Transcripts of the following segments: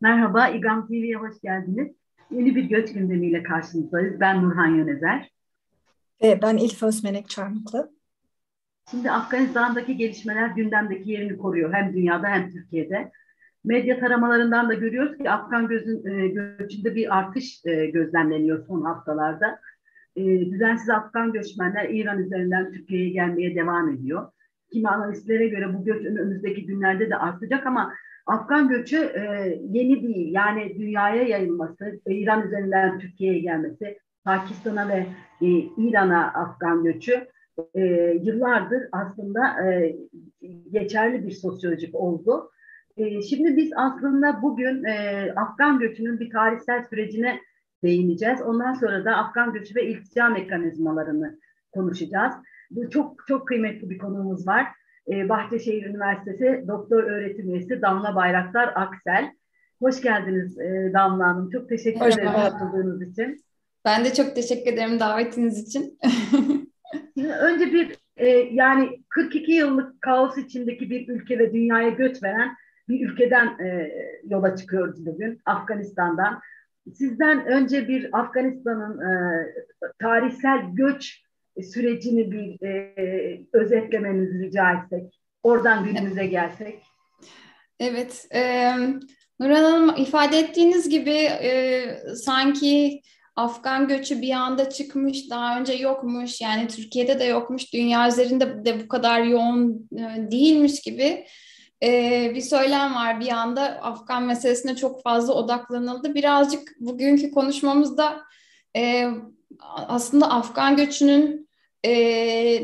Merhaba, İGAM TV'ye hoş geldiniz. Yeni bir göç gündemiyle karşınızdayız. Ben Nurhan Yönezer. Ve ben İlfa Özmenek Çarmıklı. Şimdi Afganistan'daki gelişmeler gündemdeki yerini koruyor. Hem dünyada hem Türkiye'de. Medya taramalarından da görüyoruz ki Afgan gözün, e, göçünde bir artış e, gözlemleniyor son haftalarda. E, düzensiz Afgan göçmenler İran üzerinden Türkiye'ye gelmeye devam ediyor. Kimi analistlere göre bu göç önümüzdeki günlerde de artacak ama Afgan göçü e, yeni değil. Yani dünyaya yayılması, İran üzerinden Türkiye'ye gelmesi, Pakistan'a ve e, İran'a Afgan göçü e, yıllardır aslında e, geçerli bir sosyolojik oldu. E, şimdi biz aslında bugün e, Afgan göçünün bir tarihsel sürecine değineceğiz. Ondan sonra da Afgan göçü ve iltica mekanizmalarını konuşacağız. Bu çok çok kıymetli bir konumuz var Bahçeşehir Üniversitesi Doktor Öğretim Üyesi Damla Bayraktar Aksel. Hoş geldiniz e, Damla Hanım. Çok teşekkür Hoş ederim katıldığınız için. Ben de çok teşekkür ederim davetiniz için. Önce bir e, yani 42 yıllık kaos içindeki bir ülke ve dünyaya göç veren bir ülkeden e, yola çıkıyoruz bugün Afganistan'dan. Sizden önce bir Afganistan'ın tarihsel göç sürecini bir e, özetlemenizi rica etsek. Oradan günümüze gelsek. Evet. E, Nurhan Hanım ifade ettiğiniz gibi e, sanki Afgan göçü bir anda çıkmış, daha önce yokmuş, yani Türkiye'de de yokmuş, dünya üzerinde de bu kadar yoğun e, değilmiş gibi e, bir söylem var. Bir anda Afgan meselesine çok fazla odaklanıldı. Birazcık bugünkü konuşmamızda e, aslında Afgan göçünün e,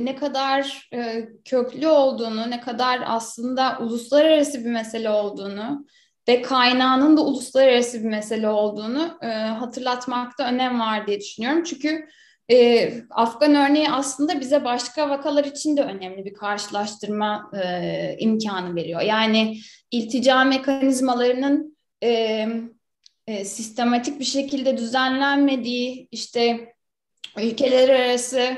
ne kadar e, köklü olduğunu, ne kadar aslında uluslararası bir mesele olduğunu ve kaynağının da uluslararası bir mesele olduğunu e, hatırlatmakta önem var diye düşünüyorum. Çünkü e, Afgan örneği aslında bize başka vakalar için de önemli bir karşılaştırma e, imkanı veriyor. Yani iltica mekanizmalarının e, e, sistematik bir şekilde düzenlenmediği, işte ülkeler arası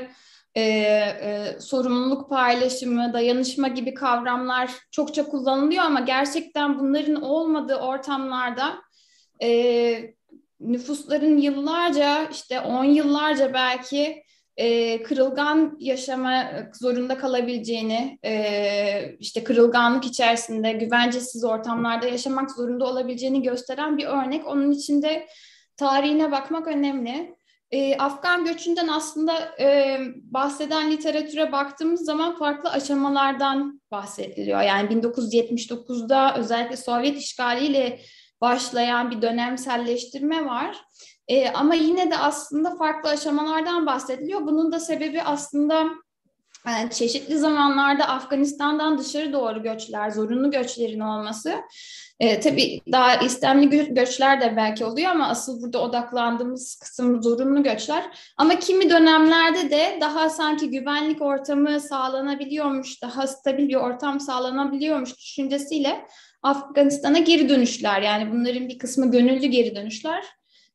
e, e, sorumluluk paylaşımı, dayanışma gibi kavramlar çokça kullanılıyor ama gerçekten bunların olmadığı ortamlarda e, nüfusların yıllarca işte on yıllarca belki e, kırılgan yaşama zorunda kalabileceğini, e, işte kırılganlık içerisinde güvencesiz ortamlarda yaşamak zorunda olabileceğini gösteren bir örnek. Onun içinde tarihine bakmak önemli. E, Afgan göçünden aslında e, bahseden literatüre baktığımız zaman farklı aşamalardan bahsediliyor. Yani 1979'da özellikle Sovyet işgaliyle başlayan bir dönemselleştirme var. E, ama yine de aslında farklı aşamalardan bahsediliyor. Bunun da sebebi aslında yani çeşitli zamanlarda Afganistan'dan dışarı doğru göçler, zorunlu göçlerin olması. E, tabii daha istemli göçler de belki oluyor ama asıl burada odaklandığımız kısım zorunlu göçler. Ama kimi dönemlerde de daha sanki güvenlik ortamı sağlanabiliyormuş, daha stabil bir ortam sağlanabiliyormuş düşüncesiyle Afganistan'a geri dönüşler yani bunların bir kısmı gönüllü geri dönüşler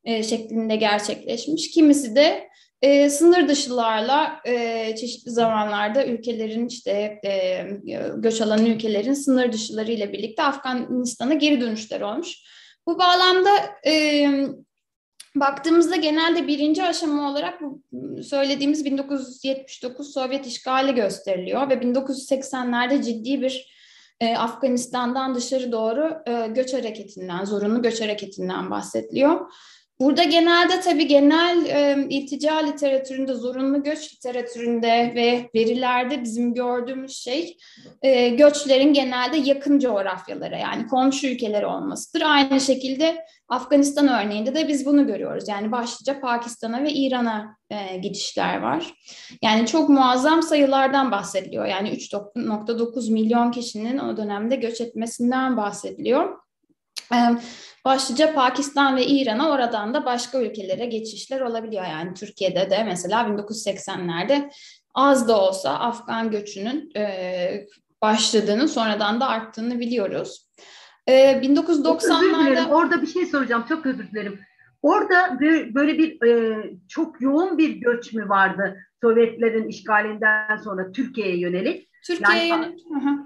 e, şeklinde gerçekleşmiş. Kimisi de e, sınır dışılarla e, çeşitli zamanlarda ülkelerin işte e, göç alan ülkelerin sınır dışıları ile birlikte Afganistan'a geri dönüşler olmuş. Bu bağlamda e, baktığımızda genelde birinci aşama olarak bu söylediğimiz 1979 Sovyet işgali gösteriliyor ve 1980'lerde ciddi bir e, Afganistan'dan dışarı doğru e, göç hareketinden, zorunlu göç hareketinden bahsediliyor. Burada genelde tabii genel e, iltica literatüründe, zorunlu göç literatüründe ve verilerde bizim gördüğümüz şey e, göçlerin genelde yakın coğrafyalara yani komşu ülkeler olmasıdır. Aynı şekilde Afganistan örneğinde de biz bunu görüyoruz. Yani başlıca Pakistan'a ve İran'a e, gidişler var. Yani çok muazzam sayılardan bahsediliyor. Yani 3.9 milyon kişinin o dönemde göç etmesinden bahsediliyor. Başlıca Pakistan ve İran'a oradan da başka ülkelere geçişler olabiliyor. Yani Türkiye'de de mesela 1980'lerde az da olsa Afgan göçünün başladığını sonradan da arttığını biliyoruz. 1990'larda... Orada bir şey soracağım çok özür dilerim. Orada böyle bir çok yoğun bir göç mü vardı Sovyetlerin işgalinden sonra Türkiye'ye yönelik? Türkiye yani,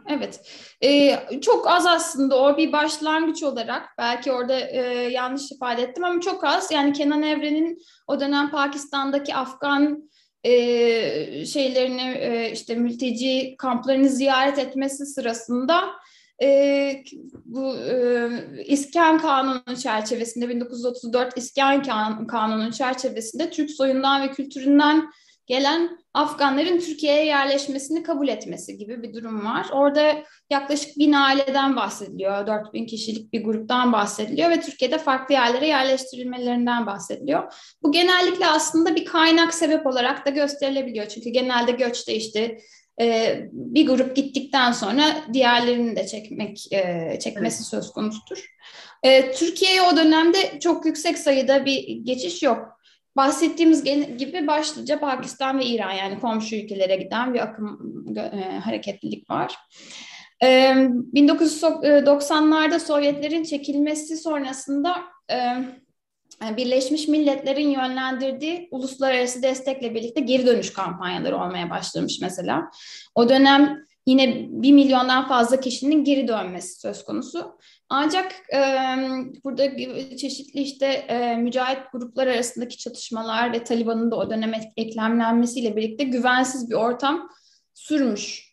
evet. Ee, çok az aslında o bir başlangıç olarak belki orada e, yanlış ifade ettim ama çok az. Yani Kenan Evren'in o dönem Pakistan'daki Afgan e, şeylerini e, işte mülteci kamplarını ziyaret etmesi sırasında e, bu e, İskan Kanunu çerçevesinde 1934 İskan Kanunu çerçevesinde Türk soyundan ve kültüründen gelen Afganların Türkiye'ye yerleşmesini kabul etmesi gibi bir durum var. Orada yaklaşık bin aileden bahsediliyor, 4000 kişilik bir gruptan bahsediliyor ve Türkiye'de farklı yerlere yerleştirilmelerinden bahsediliyor. Bu genellikle aslında bir kaynak sebep olarak da gösterilebiliyor. Çünkü genelde göçte işte e, bir grup gittikten sonra diğerlerini de çekmek e, çekmesi evet. söz konusudur. E, Türkiye'ye o dönemde çok yüksek sayıda bir geçiş yok bahsettiğimiz gibi başlıca Pakistan ve İran yani komşu ülkelere giden bir akım e, hareketlilik var. E, 1990'larda Sovyetlerin çekilmesi sonrasında e, Birleşmiş Milletler'in yönlendirdiği uluslararası destekle birlikte geri dönüş kampanyaları olmaya başlamış mesela. O dönem yine bir milyondan fazla kişinin geri dönmesi söz konusu. Ancak e, burada çeşitli işte e, mücahit gruplar arasındaki çatışmalar ve Taliban'ın da o döneme eklemlenmesiyle birlikte güvensiz bir ortam sürmüş.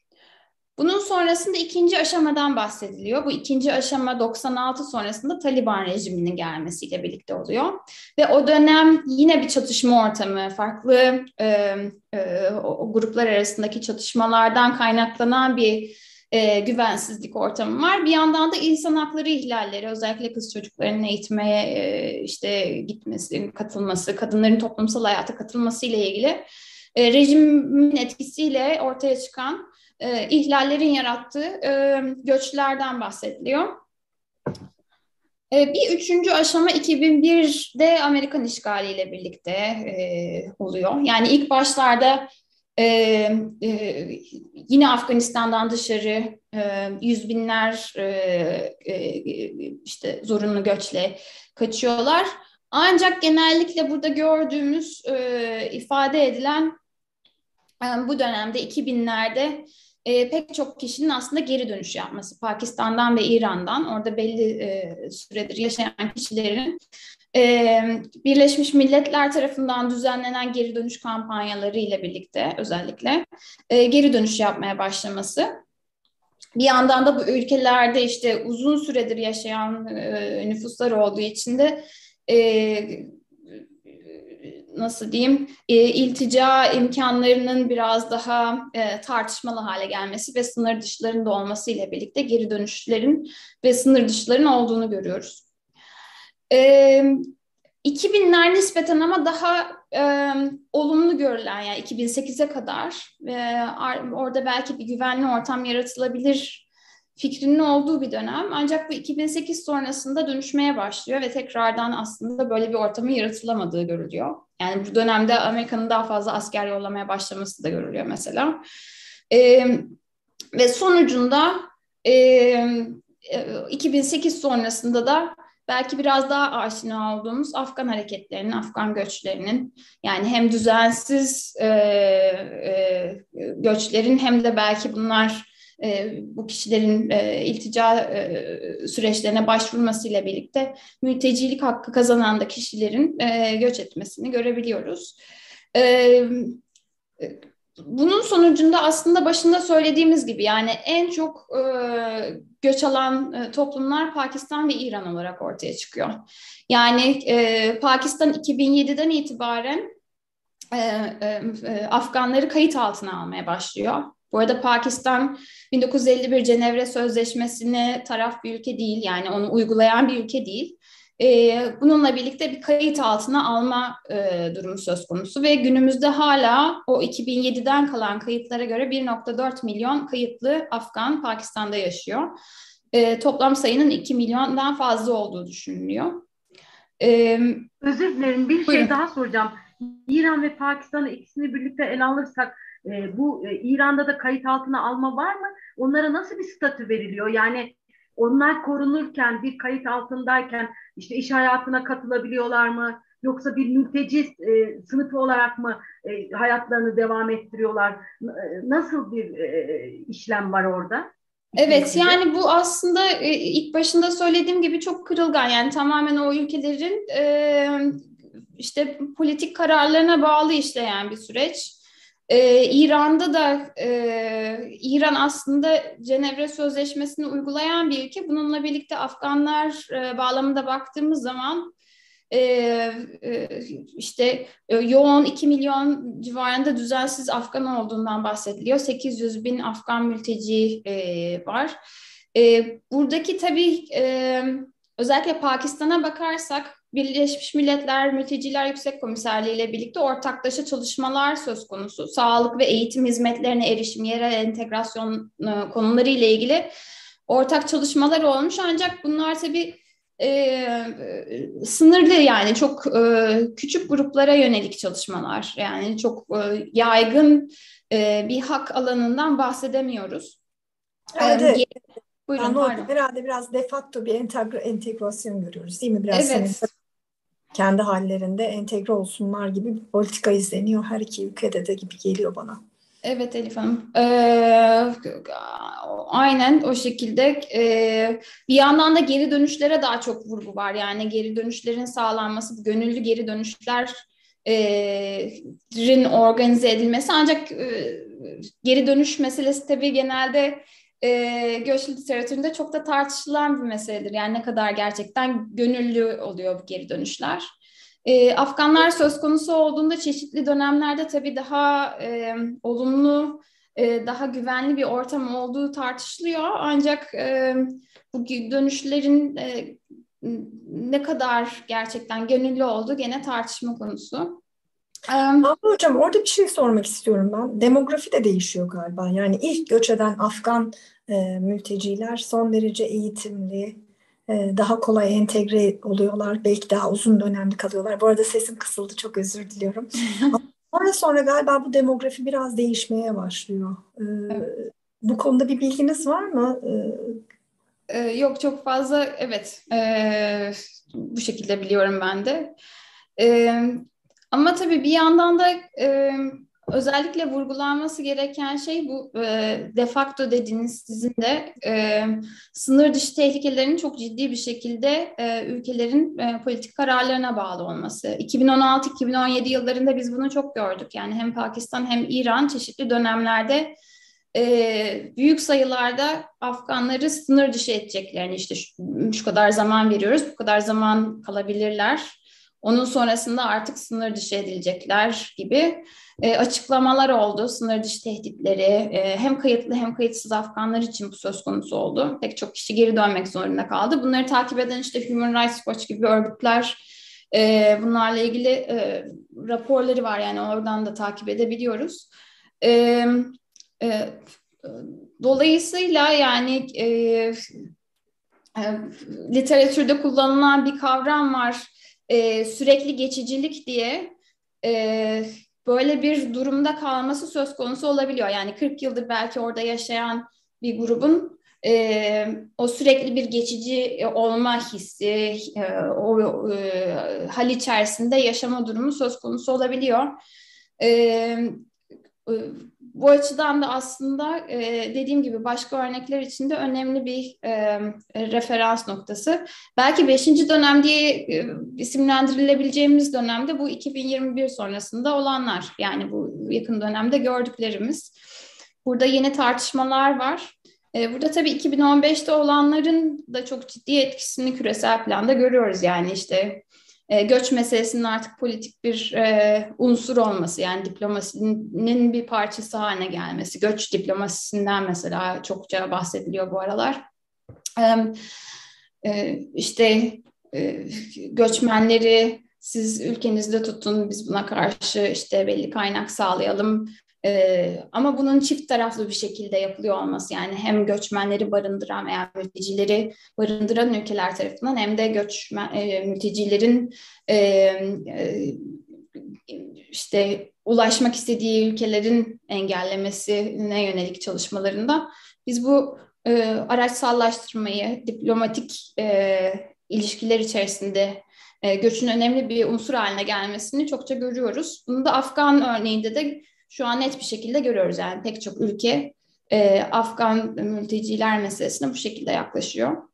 Bunun sonrasında ikinci aşamadan bahsediliyor. Bu ikinci aşama 96 sonrasında Taliban rejiminin gelmesiyle birlikte oluyor. Ve o dönem yine bir çatışma ortamı, farklı e, e, o gruplar arasındaki çatışmalardan kaynaklanan bir e, güvensizlik ortamı var. Bir yandan da insan hakları ihlalleri, özellikle kız çocuklarının eğitmeye e, işte gitmesi, katılması, kadınların toplumsal hayata katılması ile ilgili e, rejimin etkisiyle ortaya çıkan e, ihlallerin yarattığı e, göçlerden bahsediliyor. E, bir üçüncü aşama 2001'de Amerikan işgaliyle birlikte e, oluyor. Yani ilk başlarda e, e, yine Afganistan'dan dışarı e, yüz binler e, e, işte zorunlu göçle kaçıyorlar. Ancak genellikle burada gördüğümüz e, ifade edilen e, bu dönemde 2000'lerde e, pek çok kişinin aslında geri dönüş yapması Pakistan'dan ve İran'dan orada belli e, süredir yaşayan kişilerin e, Birleşmiş Milletler tarafından düzenlenen geri dönüş kampanyaları ile birlikte özellikle e, geri dönüş yapmaya başlaması. Bir yandan da bu ülkelerde işte uzun süredir yaşayan e, nüfuslar olduğu için de e, nasıl diyeyim e, iltica imkanlarının biraz daha e, tartışmalı hale gelmesi ve sınır dışlarında olması ile birlikte geri dönüşlerin ve sınır dışların olduğunu görüyoruz. E, 2000'ler nispeten ama daha e, olumlu görülen yani 2008'e kadar e, orada belki bir güvenli ortam yaratılabilir fikrinin olduğu bir dönem. Ancak bu 2008 sonrasında dönüşmeye başlıyor ve tekrardan aslında böyle bir ortamın yaratılamadığı görülüyor. Yani bu dönemde Amerika'nın daha fazla asker yollamaya başlaması da görülüyor mesela. E, ve sonucunda e, 2008 sonrasında da belki biraz daha aşina olduğumuz Afgan hareketlerinin, Afgan göçlerinin yani hem düzensiz e, e, göçlerin hem de belki bunlar e, bu kişilerin e, iltica e, süreçlerine başvurmasıyla birlikte mültecilik hakkı kazanan da kişilerin e, göç etmesini görebiliyoruz. E, e bunun sonucunda aslında başında söylediğimiz gibi yani en çok e, göç alan e, toplumlar Pakistan ve İran olarak ortaya çıkıyor. Yani e, Pakistan 2007'den itibaren e, e, e, Afganları kayıt altına almaya başlıyor. Bu arada Pakistan 1951 Cenevre Sözleşmesi'ne taraf bir ülke değil yani onu uygulayan bir ülke değil. E, bununla birlikte bir kayıt altına alma e, durumu söz konusu ve günümüzde hala o 2007'den kalan kayıtlara göre 1.4 milyon kayıtlı Afgan Pakistan'da yaşıyor. E, toplam sayının 2 milyondan fazla olduğu düşünülüyor. E, Özür dilerim bir şey buyurun. şey daha soracağım. İran ve Pakistan'ı ikisini birlikte ele alırsak e, bu e, İran'da da kayıt altına alma var mı? Onlara nasıl bir statü veriliyor? Yani onlar korunurken bir kayıt altındayken işte iş hayatına katılabiliyorlar mı? Yoksa bir mülteci e, sınıfı olarak mı e, hayatlarını devam ettiriyorlar? Nasıl bir e, işlem var orada? Evet yani bu aslında e, ilk başında söylediğim gibi çok kırılgan yani tamamen o ülkelerin e, işte politik kararlarına bağlı işleyen bir süreç. Ee, İran'da da e, İran aslında Cenevre Sözleşmesi'ni uygulayan bir ülke. Bununla birlikte Afganlar e, bağlamında baktığımız zaman e, e, işte e, yoğun 2 milyon civarında düzensiz Afgan olduğundan bahsediliyor. 800 bin Afgan mülteci e, var. E, buradaki tabii e, özellikle Pakistan'a bakarsak Birleşmiş Milletler Mülteciler Yüksek Komiserliği ile birlikte ortaklaşa çalışmalar söz konusu. Sağlık ve eğitim hizmetlerine erişim, yerel entegrasyon e, konuları ile ilgili ortak çalışmalar olmuş. Ancak bunlar tabii e, sınırlı yani çok e, küçük gruplara yönelik çalışmalar. Yani çok e, yaygın e, bir hak alanından bahsedemiyoruz. Evet. Buyurun, yani orada herhalde biraz de facto bir entegrasyon görüyoruz değil mi? Biraz evet kendi hallerinde entegre olsunlar gibi bir politika izleniyor her iki ülkede de gibi geliyor bana. Evet Elif Hanım. Ee, aynen o şekilde. Ee, bir yandan da geri dönüşlere daha çok vurgu var. Yani geri dönüşlerin sağlanması, gönüllü geri dönüşlerin organize edilmesi. Ancak e, geri dönüş meselesi tabii genelde e, göç literatüründe çok da tartışılan bir meseledir. Yani ne kadar gerçekten gönüllü oluyor bu geri dönüşler. E, Afganlar söz konusu olduğunda çeşitli dönemlerde tabii daha e, olumlu, e, daha güvenli bir ortam olduğu tartışılıyor. Ancak e, bu dönüşlerin e, ne kadar gerçekten gönüllü olduğu gene tartışma konusu. Ama hocam orada bir şey sormak istiyorum ben. Demografi de değişiyor galiba. Yani ilk göç eden Afgan e, mülteciler son derece eğitimli, e, daha kolay entegre oluyorlar. Belki daha uzun dönemli kalıyorlar. Bu arada sesim kısıldı. Çok özür diliyorum. sonra sonra galiba bu demografi biraz değişmeye başlıyor. E, evet. Bu konuda bir bilginiz var mı? E, yok çok fazla evet e, bu şekilde biliyorum ben de. E, ama tabii bir yandan da e, özellikle vurgulanması gereken şey bu e, de facto dediğiniz sizin de e, sınır dışı tehlikelerin çok ciddi bir şekilde e, ülkelerin e, politik kararlarına bağlı olması. 2016-2017 yıllarında biz bunu çok gördük. Yani hem Pakistan hem İran çeşitli dönemlerde e, büyük sayılarda Afganları sınır dışı edeceklerini işte şu, şu kadar zaman veriyoruz, bu kadar zaman kalabilirler onun sonrasında artık sınır dışı edilecekler gibi e, açıklamalar oldu. Sınır dışı tehditleri e, hem kayıtlı hem kayıtsız Afganlar için bu söz konusu oldu. Pek çok kişi geri dönmek zorunda kaldı. Bunları takip eden işte Human Rights Watch gibi örgütler e, bunlarla ilgili e, raporları var. Yani oradan da takip edebiliyoruz. E, e, dolayısıyla yani e, e, literatürde kullanılan bir kavram var e, sürekli geçicilik diye e, böyle bir durumda kalması söz konusu olabiliyor. Yani 40 yıldır belki orada yaşayan bir grubun e, o sürekli bir geçici olma hissi, e, o e, hal içerisinde yaşama durumu söz konusu olabiliyor. E, bu açıdan da aslında e, dediğim gibi başka örnekler için de önemli bir e, referans noktası. Belki beşinci dönem diye e, isimlendirilebileceğimiz dönemde bu 2021 sonrasında olanlar. Yani bu yakın dönemde gördüklerimiz. Burada yeni tartışmalar var. E, burada tabii 2015'te olanların da çok ciddi etkisini küresel planda görüyoruz. Yani işte e, göç meselesinin artık politik bir e, unsur olması yani diplomasinin bir parçası haline gelmesi. Göç diplomasisinden mesela çokça bahsediliyor bu aralar. E, e, işte e, göçmenleri siz ülkenizde tutun, biz buna karşı işte belli kaynak sağlayalım ee, ama bunun çift taraflı bir şekilde yapılıyor olması yani hem göçmenleri barındıran veya mültecileri barındıran ülkeler tarafından hem de göçmen e, mültecilerin e, e, işte ulaşmak istediği ülkelerin engellemesine yönelik çalışmalarında biz bu e, araçsallaştırmayı diplomatik e, ilişkiler içerisinde e, göçün önemli bir unsur haline gelmesini çokça görüyoruz. Bunu da Afgan örneğinde de şu an net bir şekilde görüyoruz. Yani pek çok ülke e, Afgan mülteciler meselesine bu şekilde yaklaşıyor.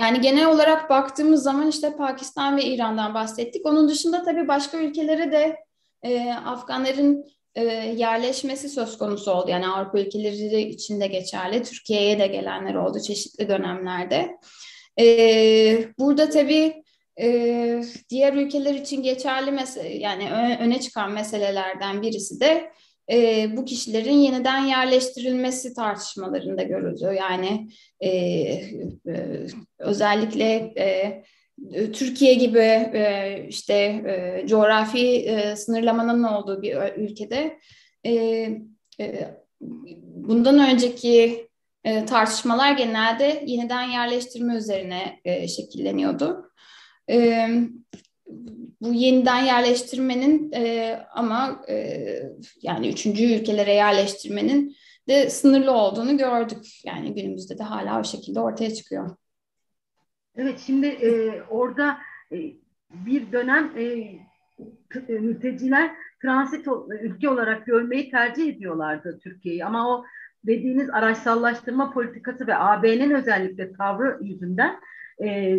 Yani genel olarak baktığımız zaman işte Pakistan ve İran'dan bahsettik. Onun dışında tabii başka ülkelere de e, Afganların e, yerleşmesi söz konusu oldu. Yani Avrupa ülkeleri içinde geçerli. Türkiye'ye de gelenler oldu çeşitli dönemlerde. E, burada tabii e, diğer ülkeler için geçerli mesele yani öne çıkan meselelerden birisi de e, bu kişilerin yeniden yerleştirilmesi tartışmalarında görüldü. Yani e, e, özellikle e, Türkiye gibi e, işte e, coğrafi e, sınırlamanın olduğu bir ülkede e, e, bundan önceki e, tartışmalar genelde yeniden yerleştirme üzerine e, şekilleniyordu. E, bu yeniden yerleştirmenin e, ama e, yani üçüncü ülkelere yerleştirmenin de sınırlı olduğunu gördük. Yani günümüzde de hala o şekilde ortaya çıkıyor. Evet şimdi e, orada e, bir dönem e, e mülteciler transit ülke olarak görmeyi tercih ediyorlardı Türkiye'yi ama o dediğiniz araçsallaştırma politikası ve AB'nin özellikle tavrı yüzünden e,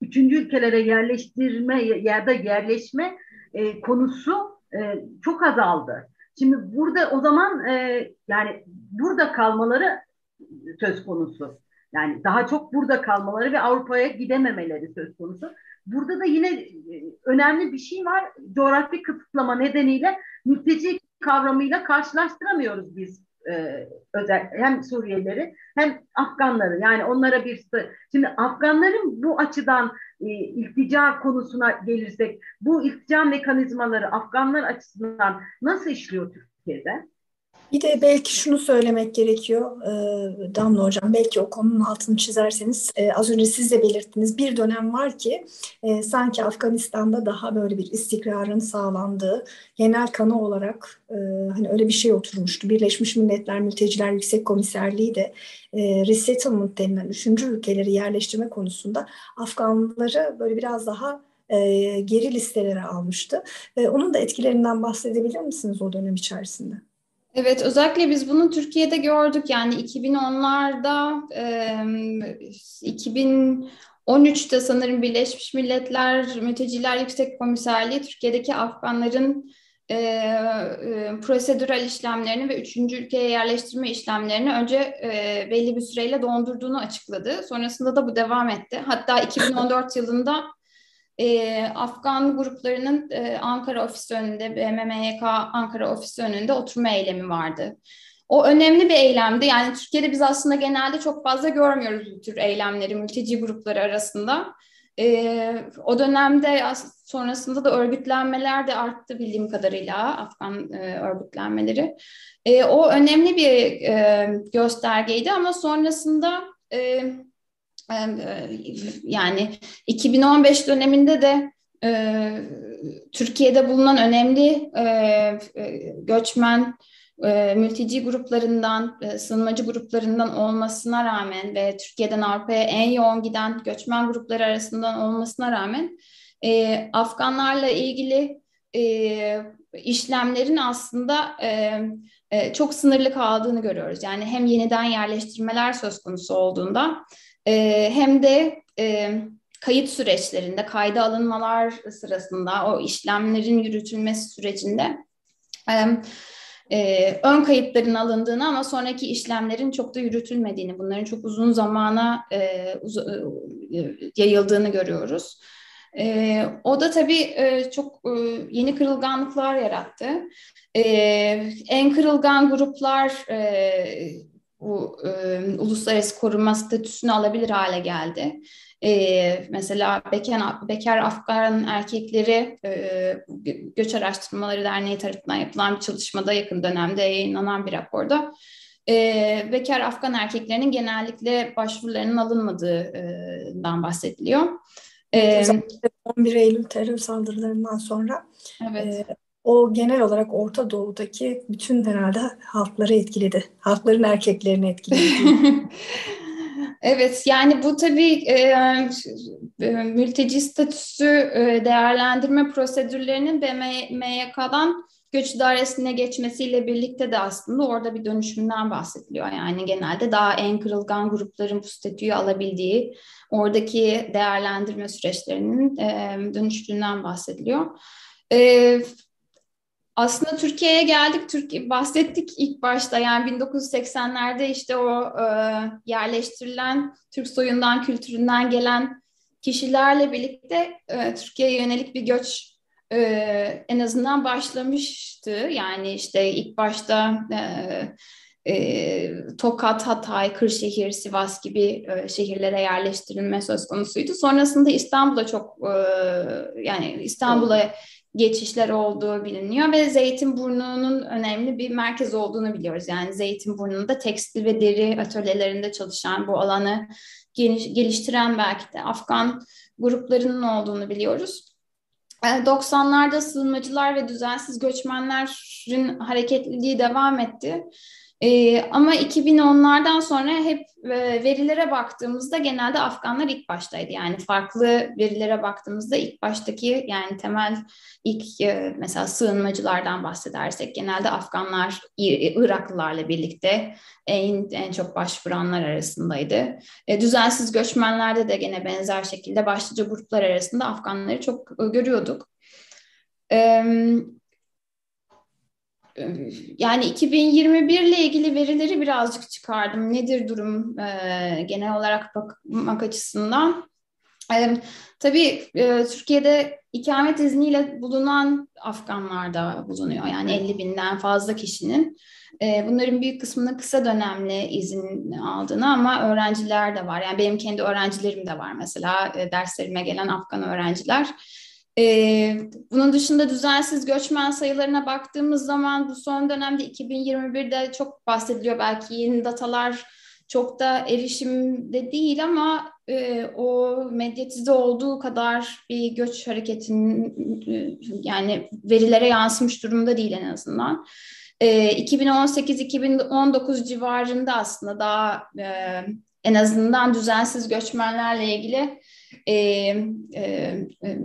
üçüncü ülkelere yerleştirme ya da yerleşme e, konusu e, çok azaldı. Şimdi burada o zaman e, yani burada kalmaları söz konusu. Yani daha çok burada kalmaları ve Avrupa'ya gidememeleri söz konusu. Burada da yine e, önemli bir şey var. Coğrafi kısıtlama nedeniyle mülteci kavramıyla karşılaştıramıyoruz biz e, özel hem Suriyelileri hem Afganları yani onlara bir şimdi Afganların bu açıdan e, iltica konusuna gelirsek bu iltica mekanizmaları Afganlar açısından nasıl işliyor Türkiye'de? Bir de belki şunu söylemek gerekiyor Damla Hocam, belki o konunun altını çizerseniz az önce siz de belirttiniz bir dönem var ki sanki Afganistan'da daha böyle bir istikrarın sağlandığı genel kanı olarak hani öyle bir şey oturmuştu. Birleşmiş Milletler Mülteciler Yüksek Komiserliği de resettlement denilen üçüncü ülkeleri yerleştirme konusunda Afganları böyle biraz daha geri listelere almıştı. Onun da etkilerinden bahsedebilir misiniz o dönem içerisinde? Evet, özellikle biz bunu Türkiye'de gördük. Yani 2010'larda, e, 2013'te sanırım Birleşmiş Milletler Mülteciler Yüksek Komiserliği Türkiye'deki Afganların e, e, prosedürel işlemlerini ve üçüncü ülkeye yerleştirme işlemlerini önce e, belli bir süreyle dondurduğunu açıkladı. Sonrasında da bu devam etti. Hatta 2014 yılında e, Afgan gruplarının e, Ankara ofisi önünde, BMMYK Ankara ofisi önünde oturma eylemi vardı. O önemli bir eylemdi. Yani Türkiye'de biz aslında genelde çok fazla görmüyoruz bu tür eylemleri mülteci grupları arasında. E, o dönemde sonrasında da örgütlenmeler de arttı bildiğim kadarıyla Afgan e, örgütlenmeleri. E, o önemli bir e, göstergeydi ama sonrasında e, yani 2015 döneminde de e, Türkiye'de bulunan önemli e, e, göçmen e, mülteci gruplarından, e, sığınmacı gruplarından olmasına rağmen ve Türkiye'den Avrupa'ya en yoğun giden göçmen grupları arasından olmasına rağmen e, Afganlarla ilgili e, işlemlerin aslında e, e, çok sınırlı kaldığını görüyoruz. Yani hem yeniden yerleştirmeler söz konusu olduğunda e, hem de e, kayıt süreçlerinde, kayda alınmalar sırasında, o işlemlerin yürütülmesi sürecinde e, e, ön kayıtların alındığını ama sonraki işlemlerin çok da yürütülmediğini, bunların çok uzun zamana e, uz e, yayıldığını görüyoruz. E, o da tabii e, çok e, yeni kırılganlıklar yarattı. E, en kırılgan gruplar e, bu e, uluslararası koruma statüsünü alabilir hale geldi. E, mesela bekar, bekar Afgan erkekleri e, Göç Araştırmaları Derneği tarafından yapılan bir çalışmada yakın dönemde yayınlanan bir raporda e, bekar Afgan erkeklerinin genellikle başvurularının alınmadığından bahsediliyor. E, 11 Eylül terör saldırılarından sonra evet. e, o genel olarak Orta Doğu'daki bütün herhalde halkları etkiledi. Halkların erkeklerini etkiledi. evet yani bu tabii e, e, mülteci statüsü e, değerlendirme prosedürlerinin BMYK'dan göç idaresine geçmesiyle birlikte de aslında orada bir dönüşümden bahsediliyor. Yani genelde daha en kırılgan grupların bu statüyü alabildiği, oradaki değerlendirme süreçlerinin e, dönüştüğünden bahsediliyor. E, aslında Türkiye'ye geldik, Türkiye bahsettik ilk başta yani 1980'lerde işte o e, yerleştirilen Türk soyundan, kültüründen gelen kişilerle birlikte e, Türkiye'ye yönelik bir göç e, en azından başlamıştı. Yani işte ilk başta e, e, Tokat, Hatay, Kırşehir, Sivas gibi e, şehirlere yerleştirilme söz konusuydu. Sonrasında İstanbul'a çok e, yani İstanbul'a geçişler olduğu biliniyor ve Zeytinburnu'nun önemli bir merkez olduğunu biliyoruz. Yani Zeytinburnu'nda tekstil ve deri atölyelerinde çalışan bu alanı geliştiren belki de Afgan gruplarının olduğunu biliyoruz. 90'larda ee, sığınmacılar ve düzensiz göçmenlerin hareketliliği devam etti. Ee, ama 2010'lardan sonra hep e, verilere baktığımızda genelde Afganlar ilk baştaydı. Yani farklı verilere baktığımızda ilk baştaki yani temel ilk e, mesela sığınmacılardan bahsedersek genelde Afganlar Iraklılarla birlikte en, en çok başvuranlar arasındaydı. E, düzensiz göçmenlerde de gene benzer şekilde başlıca gruplar arasında Afganları çok e, görüyorduk. Evet yani 2021 ile ilgili verileri birazcık çıkardım. Nedir durum e, genel olarak bakmak açısından? E, tabii e, Türkiye'de ikamet izniyle bulunan Afganlar da bulunuyor. Yani 50 binden fazla kişinin. E, bunların büyük kısmının kısa dönemli izin aldığını ama öğrenciler de var. Yani benim kendi öğrencilerim de var mesela e, derslerime gelen Afgan öğrenciler ee, bunun dışında düzensiz göçmen sayılarına baktığımız zaman bu son dönemde 2021'de çok bahsediliyor. Belki yeni datalar çok da erişimde değil ama e, o medyatize olduğu kadar bir göç hareketinin e, yani verilere yansımış durumda değil en azından. E, 2018-2019 civarında aslında daha e, en azından düzensiz göçmenlerle ilgili e, e, e,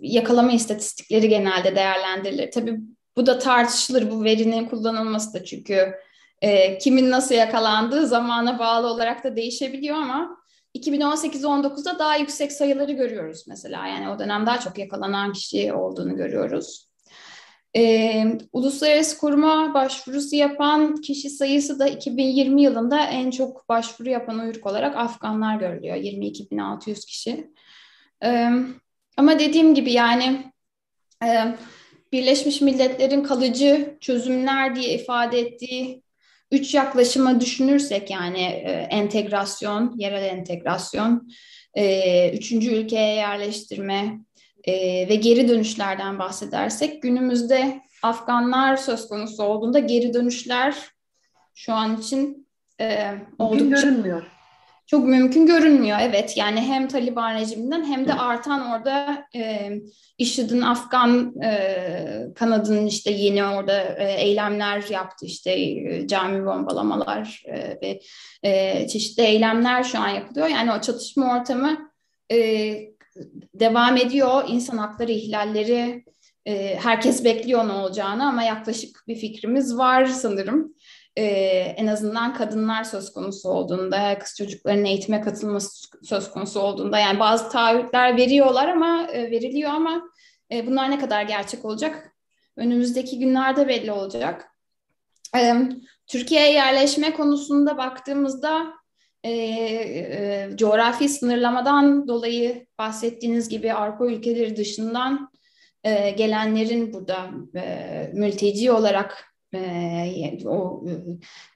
yakalama istatistikleri genelde değerlendirilir. Tabii bu da tartışılır bu verinin kullanılması da çünkü e, kimin nasıl yakalandığı zamana bağlı olarak da değişebiliyor ama 2018-19'da daha yüksek sayıları görüyoruz mesela. Yani o dönem daha çok yakalanan kişi olduğunu görüyoruz. E, uluslararası koruma başvurusu yapan kişi sayısı da 2020 yılında en çok başvuru yapan uyruk olarak Afganlar görülüyor. 22.600 kişi. E, ama dediğim gibi yani e, Birleşmiş Milletler'in kalıcı çözümler diye ifade ettiği üç yaklaşıma düşünürsek yani e, entegrasyon, yerel entegrasyon, e, üçüncü ülkeye yerleştirme e, ve geri dönüşlerden bahsedersek günümüzde Afganlar söz konusu olduğunda geri dönüşler şu an için e, oldukça görünmüyor çok mümkün görünmüyor. Evet yani hem Taliban rejiminden hem de artan orada e, IŞİD'in Afgan e, kanadının işte yeni orada e, eylemler yaptı işte e, cami bombalamalar e, ve e, çeşitli eylemler şu an yapılıyor. Yani o çatışma ortamı e, devam ediyor. İnsan hakları ihlalleri e, herkes bekliyor ne olacağını ama yaklaşık bir fikrimiz var sanırım e, en azından kadınlar söz konusu olduğunda, kız çocukların eğitime katılması söz konusu olduğunda yani bazı taahhütler veriyorlar ama e, veriliyor ama e, bunlar ne kadar gerçek olacak? Önümüzdeki günlerde belli olacak. E, Türkiye'ye yerleşme konusunda baktığımızda e, e, coğrafi sınırlamadan dolayı bahsettiğiniz gibi Avrupa ülkeleri dışından e, gelenlerin burada e, mülteci olarak o e,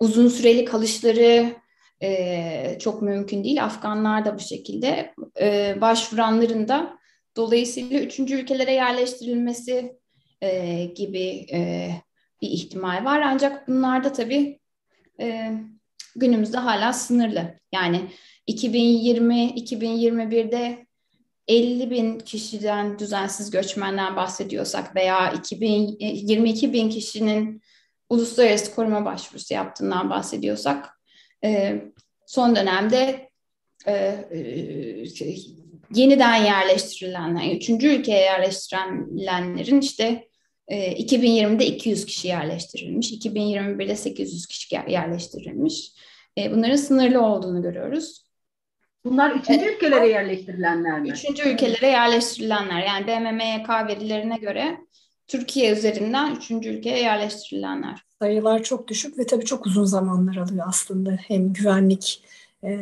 uzun süreli kalışları e, çok mümkün değil. Afganlar da bu şekilde e, başvuranların da dolayısıyla üçüncü ülkelere yerleştirilmesi gibi bir ihtimal var. Ancak bunlar da tabii günümüzde hala sınırlı. Yani 2020-2021'de 50 bin kişiden düzensiz göçmenden bahsediyorsak veya 2000, 22 bin kişinin uluslararası koruma başvurusu yaptığından bahsediyorsak e, son dönemde e, e, yeniden yerleştirilenler, üçüncü ülkeye yerleştirilenlerin işte e, 2020'de 200 kişi yerleştirilmiş, 2021'de 800 kişi yerleştirilmiş. E, bunların sınırlı olduğunu görüyoruz. Bunlar üçüncü e, ülkelere yerleştirilenler mi? Üçüncü ülkelere yerleştirilenler. Yani BMMYK verilerine göre Türkiye üzerinden üçüncü ülkeye yerleştirilenler. Sayılar çok düşük ve tabii çok uzun zamanlar alıyor aslında. Hem güvenlik e,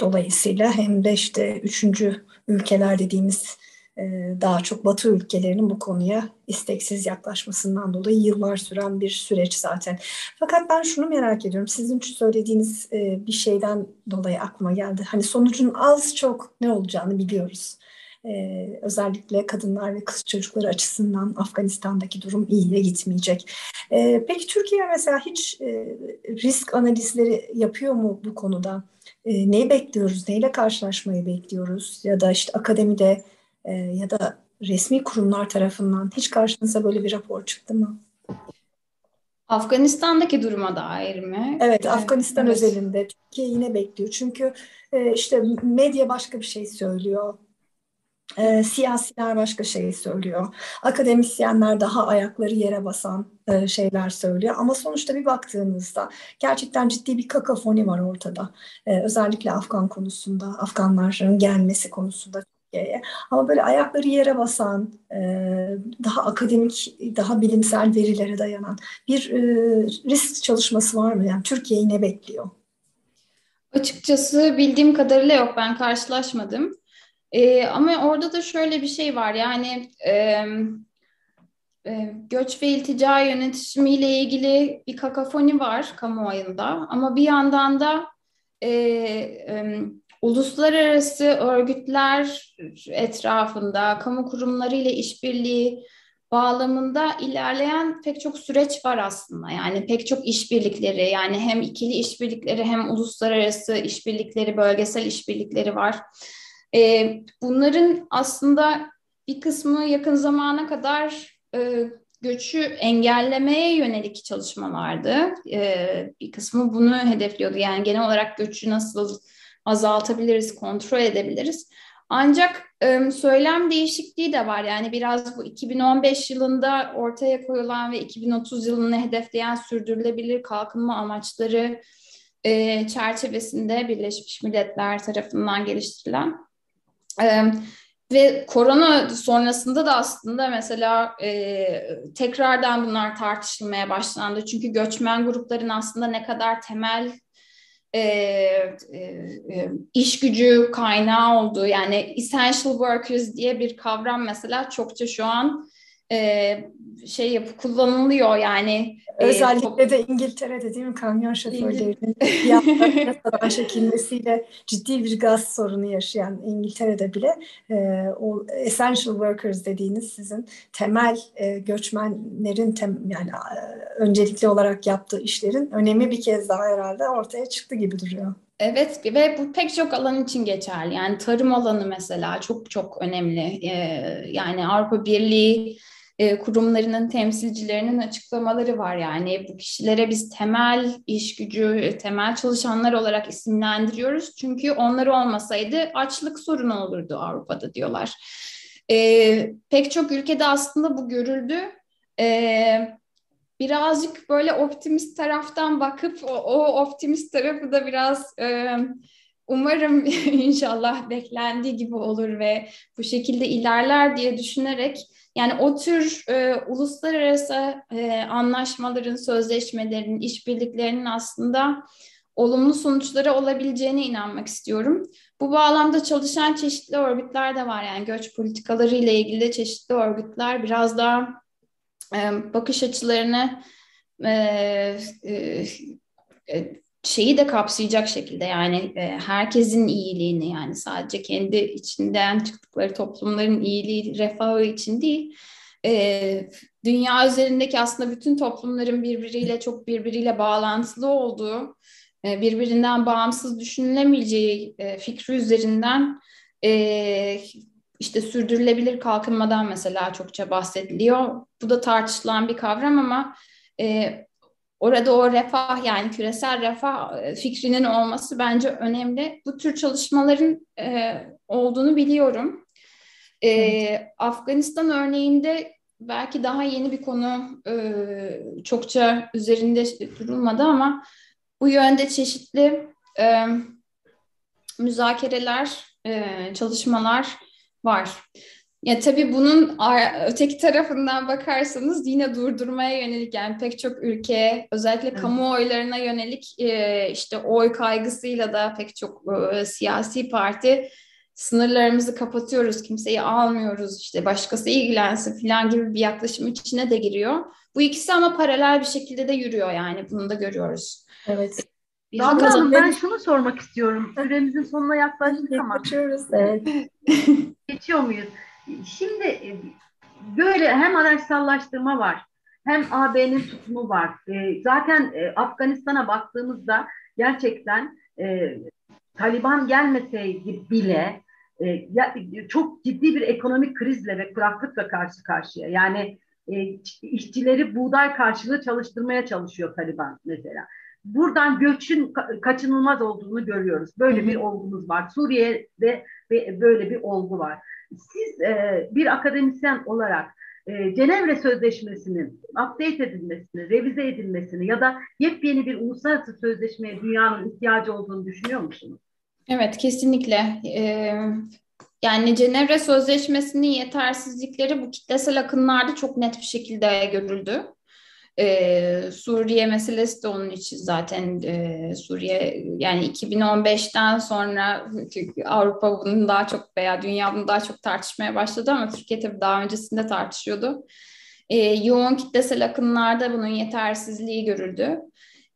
dolayısıyla hem de işte üçüncü ülkeler dediğimiz e, daha çok Batı ülkelerinin bu konuya isteksiz yaklaşmasından dolayı yıllar süren bir süreç zaten. Fakat ben şunu merak ediyorum. Sizin söylediğiniz e, bir şeyden dolayı aklıma geldi. Hani sonucun az çok ne olacağını biliyoruz. Ee, özellikle kadınlar ve kız çocukları açısından Afganistan'daki durum iyiye gitmeyecek. Ee, peki Türkiye mesela hiç e, risk analizleri yapıyor mu bu konuda? E, neyi bekliyoruz, neyle karşılaşmayı bekliyoruz? Ya da işte akademide e, ya da resmi kurumlar tarafından hiç karşınıza böyle bir rapor çıktı mı? Afganistan'daki duruma dair mi? Evet, Afganistan evet. özelinde Türkiye yine bekliyor. Çünkü e, işte medya başka bir şey söylüyor. E, siyasiler başka şey söylüyor. Akademisyenler daha ayakları yere basan e, şeyler söylüyor. Ama sonuçta bir baktığınızda gerçekten ciddi bir kakafoni var ortada. E, özellikle Afgan konusunda, Afganların gelmesi konusunda. Ama böyle ayakları yere basan, e, daha akademik, daha bilimsel verilere dayanan bir e, risk çalışması var mı? Yani Türkiye'yi ne bekliyor? Açıkçası bildiğim kadarıyla yok. Ben karşılaşmadım. E, ama orada da şöyle bir şey var yani e, e, göç ve iltica yönetimiyle ilgili bir kakafoni var kamuoyunda ama bir yandan da e, e, uluslararası örgütler etrafında kamu kurumları ile işbirliği bağlamında ilerleyen pek çok süreç var aslında. Yani pek çok işbirlikleri yani hem ikili işbirlikleri hem uluslararası işbirlikleri, bölgesel işbirlikleri var. E, bunların aslında bir kısmı yakın zamana kadar e, göçü engellemeye yönelik çalışmalardı. E, bir kısmı bunu hedefliyordu. Yani genel olarak göçü nasıl azaltabiliriz, kontrol edebiliriz. Ancak e, söylem değişikliği de var. Yani biraz bu 2015 yılında ortaya koyulan ve 2030 yılını hedefleyen sürdürülebilir kalkınma amaçları e, çerçevesinde Birleşmiş Milletler tarafından geliştirilen ee, ve korona sonrasında da aslında mesela e, tekrardan bunlar tartışılmaya başlandı. Çünkü göçmen grupların aslında ne kadar temel e, e, e, iş gücü kaynağı olduğu yani essential workers diye bir kavram mesela çokça şu an e, şey yapı kullanılıyor yani. Özellikle e, de İngiltere'de değil mi kamyon şoförlerinin yasadan çekilmesiyle ciddi bir gaz sorunu yaşayan İngiltere'de bile e, o essential workers dediğiniz sizin temel e, göçmenlerin tem, yani öncelikli olarak yaptığı işlerin önemi bir kez daha herhalde ortaya çıktı gibi duruyor. Evet ve bu pek çok alan için geçerli. Yani tarım alanı mesela çok çok önemli. Ee, yani Avrupa Birliği e, kurumlarının temsilcilerinin açıklamaları var. Yani bu kişilere biz temel iş gücü, temel çalışanlar olarak isimlendiriyoruz. Çünkü onlar olmasaydı açlık sorunu olurdu Avrupa'da diyorlar. E, pek çok ülkede aslında bu görüldü. E, birazcık böyle optimist taraftan bakıp o, o optimist tarafı da biraz e, umarım inşallah beklendiği gibi olur ve bu şekilde ilerler diye düşünerek yani o tür e, uluslararası e, anlaşmaların, sözleşmelerin, işbirliklerinin aslında olumlu sonuçları olabileceğine inanmak istiyorum. Bu bağlamda çalışan çeşitli örgütler de var. Yani göç politikaları ile ilgili çeşitli örgütler biraz daha e, bakış açılarını e, e, e şeyi de kapsayacak şekilde yani e, herkesin iyiliğini yani sadece kendi içinden çıktıkları toplumların iyiliği, refahı için değil e, dünya üzerindeki aslında bütün toplumların birbiriyle çok birbiriyle bağlantılı olduğu e, birbirinden bağımsız düşünülemeyeceği e, fikri üzerinden e, işte sürdürülebilir kalkınmadan mesela çokça bahsediliyor. Bu da tartışılan bir kavram ama e, orada o refah yani küresel refah e, fikrinin olması bence önemli. Bu tür çalışmaların e, olduğunu biliyorum. E, evet. Afganistan örneğinde belki daha yeni bir konu e, çokça üzerinde durulmadı ama bu yönde çeşitli e, müzakereler, e, çalışmalar var. Ya tabii bunun öteki tarafından bakarsanız yine durdurmaya yönelik yani pek çok ülke özellikle evet. kamuoylarına yönelik e, işte oy kaygısıyla da pek çok e, siyasi parti sınırlarımızı kapatıyoruz, kimseyi almıyoruz, işte başkası ilgilensin falan gibi bir yaklaşım içine de giriyor. Bu ikisi ama paralel bir şekilde de yürüyor yani bunu da görüyoruz. Evet. Damla Hanım ben şunu sormak istiyorum. Süremizin sonuna yaklaştık ama. Geçiyoruz. Evet. Geçiyor muyuz? Şimdi e, böyle hem araçsallaştırma var hem AB'nin tutumu var. E, zaten e, Afganistan'a baktığımızda gerçekten Taliban gelmeseydi bile çok ciddi bir ekonomik krizle ve kuraklıkla karşı karşıya. Yani işçileri buğday karşılığı çalıştırmaya çalışıyor Taliban mesela. Buradan göçün kaçınılmaz olduğunu görüyoruz. Böyle bir olgumuz var. Suriye'de böyle bir olgu var siz e, bir akademisyen olarak e, Cenevre Sözleşmesi'nin update edilmesini, revize edilmesini ya da yepyeni bir uluslararası sözleşmeye dünyanın ihtiyacı olduğunu düşünüyor musunuz? Evet, kesinlikle. Ee, yani Cenevre Sözleşmesi'nin yetersizlikleri bu kitlesel akınlarda çok net bir şekilde görüldü. Ee, Suriye meselesi de onun için zaten e, Suriye yani 2015'ten sonra Avrupa bunu daha çok veya dünya bunu daha çok tartışmaya başladı ama Türkiye tabii daha öncesinde tartışıyordu. E, yoğun kitlesel akınlarda bunun yetersizliği görüldü.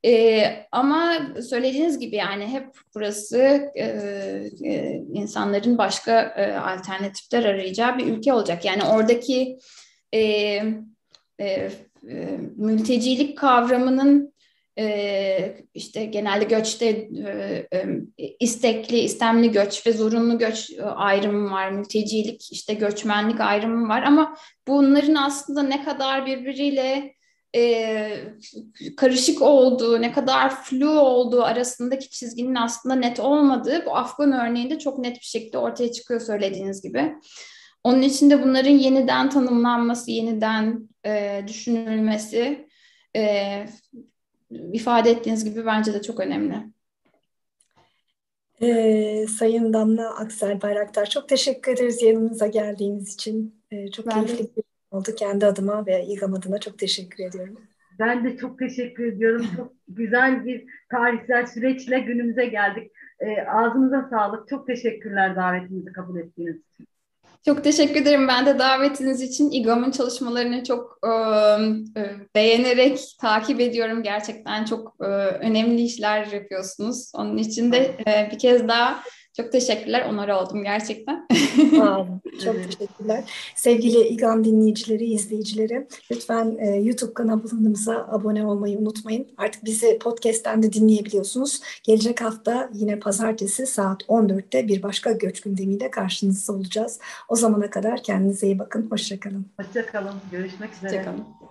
E, ama söylediğiniz gibi yani hep burası e, e, insanların başka e, alternatifler arayacağı bir ülke olacak. Yani oradaki e, e, e, mültecilik kavramının e, işte genelde göçte e, e, istekli, istemli göç ve zorunlu göç e, ayrımı var. Mültecilik, işte göçmenlik ayrımı var ama bunların aslında ne kadar birbiriyle e, karışık olduğu, ne kadar flu olduğu arasındaki çizginin aslında net olmadığı bu Afgan örneğinde çok net bir şekilde ortaya çıkıyor söylediğiniz gibi. Onun için de bunların yeniden tanımlanması, yeniden e, düşünülmesi e, ifade ettiğiniz gibi bence de çok önemli. Ee, Sayın Damla Aksel Bayraktar çok teşekkür ederiz yanımıza geldiğiniz için. Ee, çok ben keyifli de... oldu kendi adıma ve İGAM adına çok teşekkür ediyorum. Ben de çok teşekkür ediyorum. Çok güzel bir tarihsel süreçle günümüze geldik. E, ağzınıza sağlık. Çok teşekkürler davetimizi kabul ettiğiniz için. Çok teşekkür ederim. Ben de davetiniz için İGAM'ın çalışmalarını çok e, beğenerek takip ediyorum. Gerçekten çok e, önemli işler yapıyorsunuz. Onun için de e, bir kez daha çok teşekkürler. Onur oldum gerçekten. Çok teşekkürler. Sevgili İGAM dinleyicileri, izleyicileri lütfen e, YouTube kanalımıza abone olmayı unutmayın. Artık bizi podcast'ten de dinleyebiliyorsunuz. Gelecek hafta yine pazartesi saat 14'te bir başka göç gündemiyle karşınızda olacağız. O zamana kadar kendinize iyi bakın. Hoşçakalın. Hoşçakalın. Görüşmek üzere. Hoşçakalın.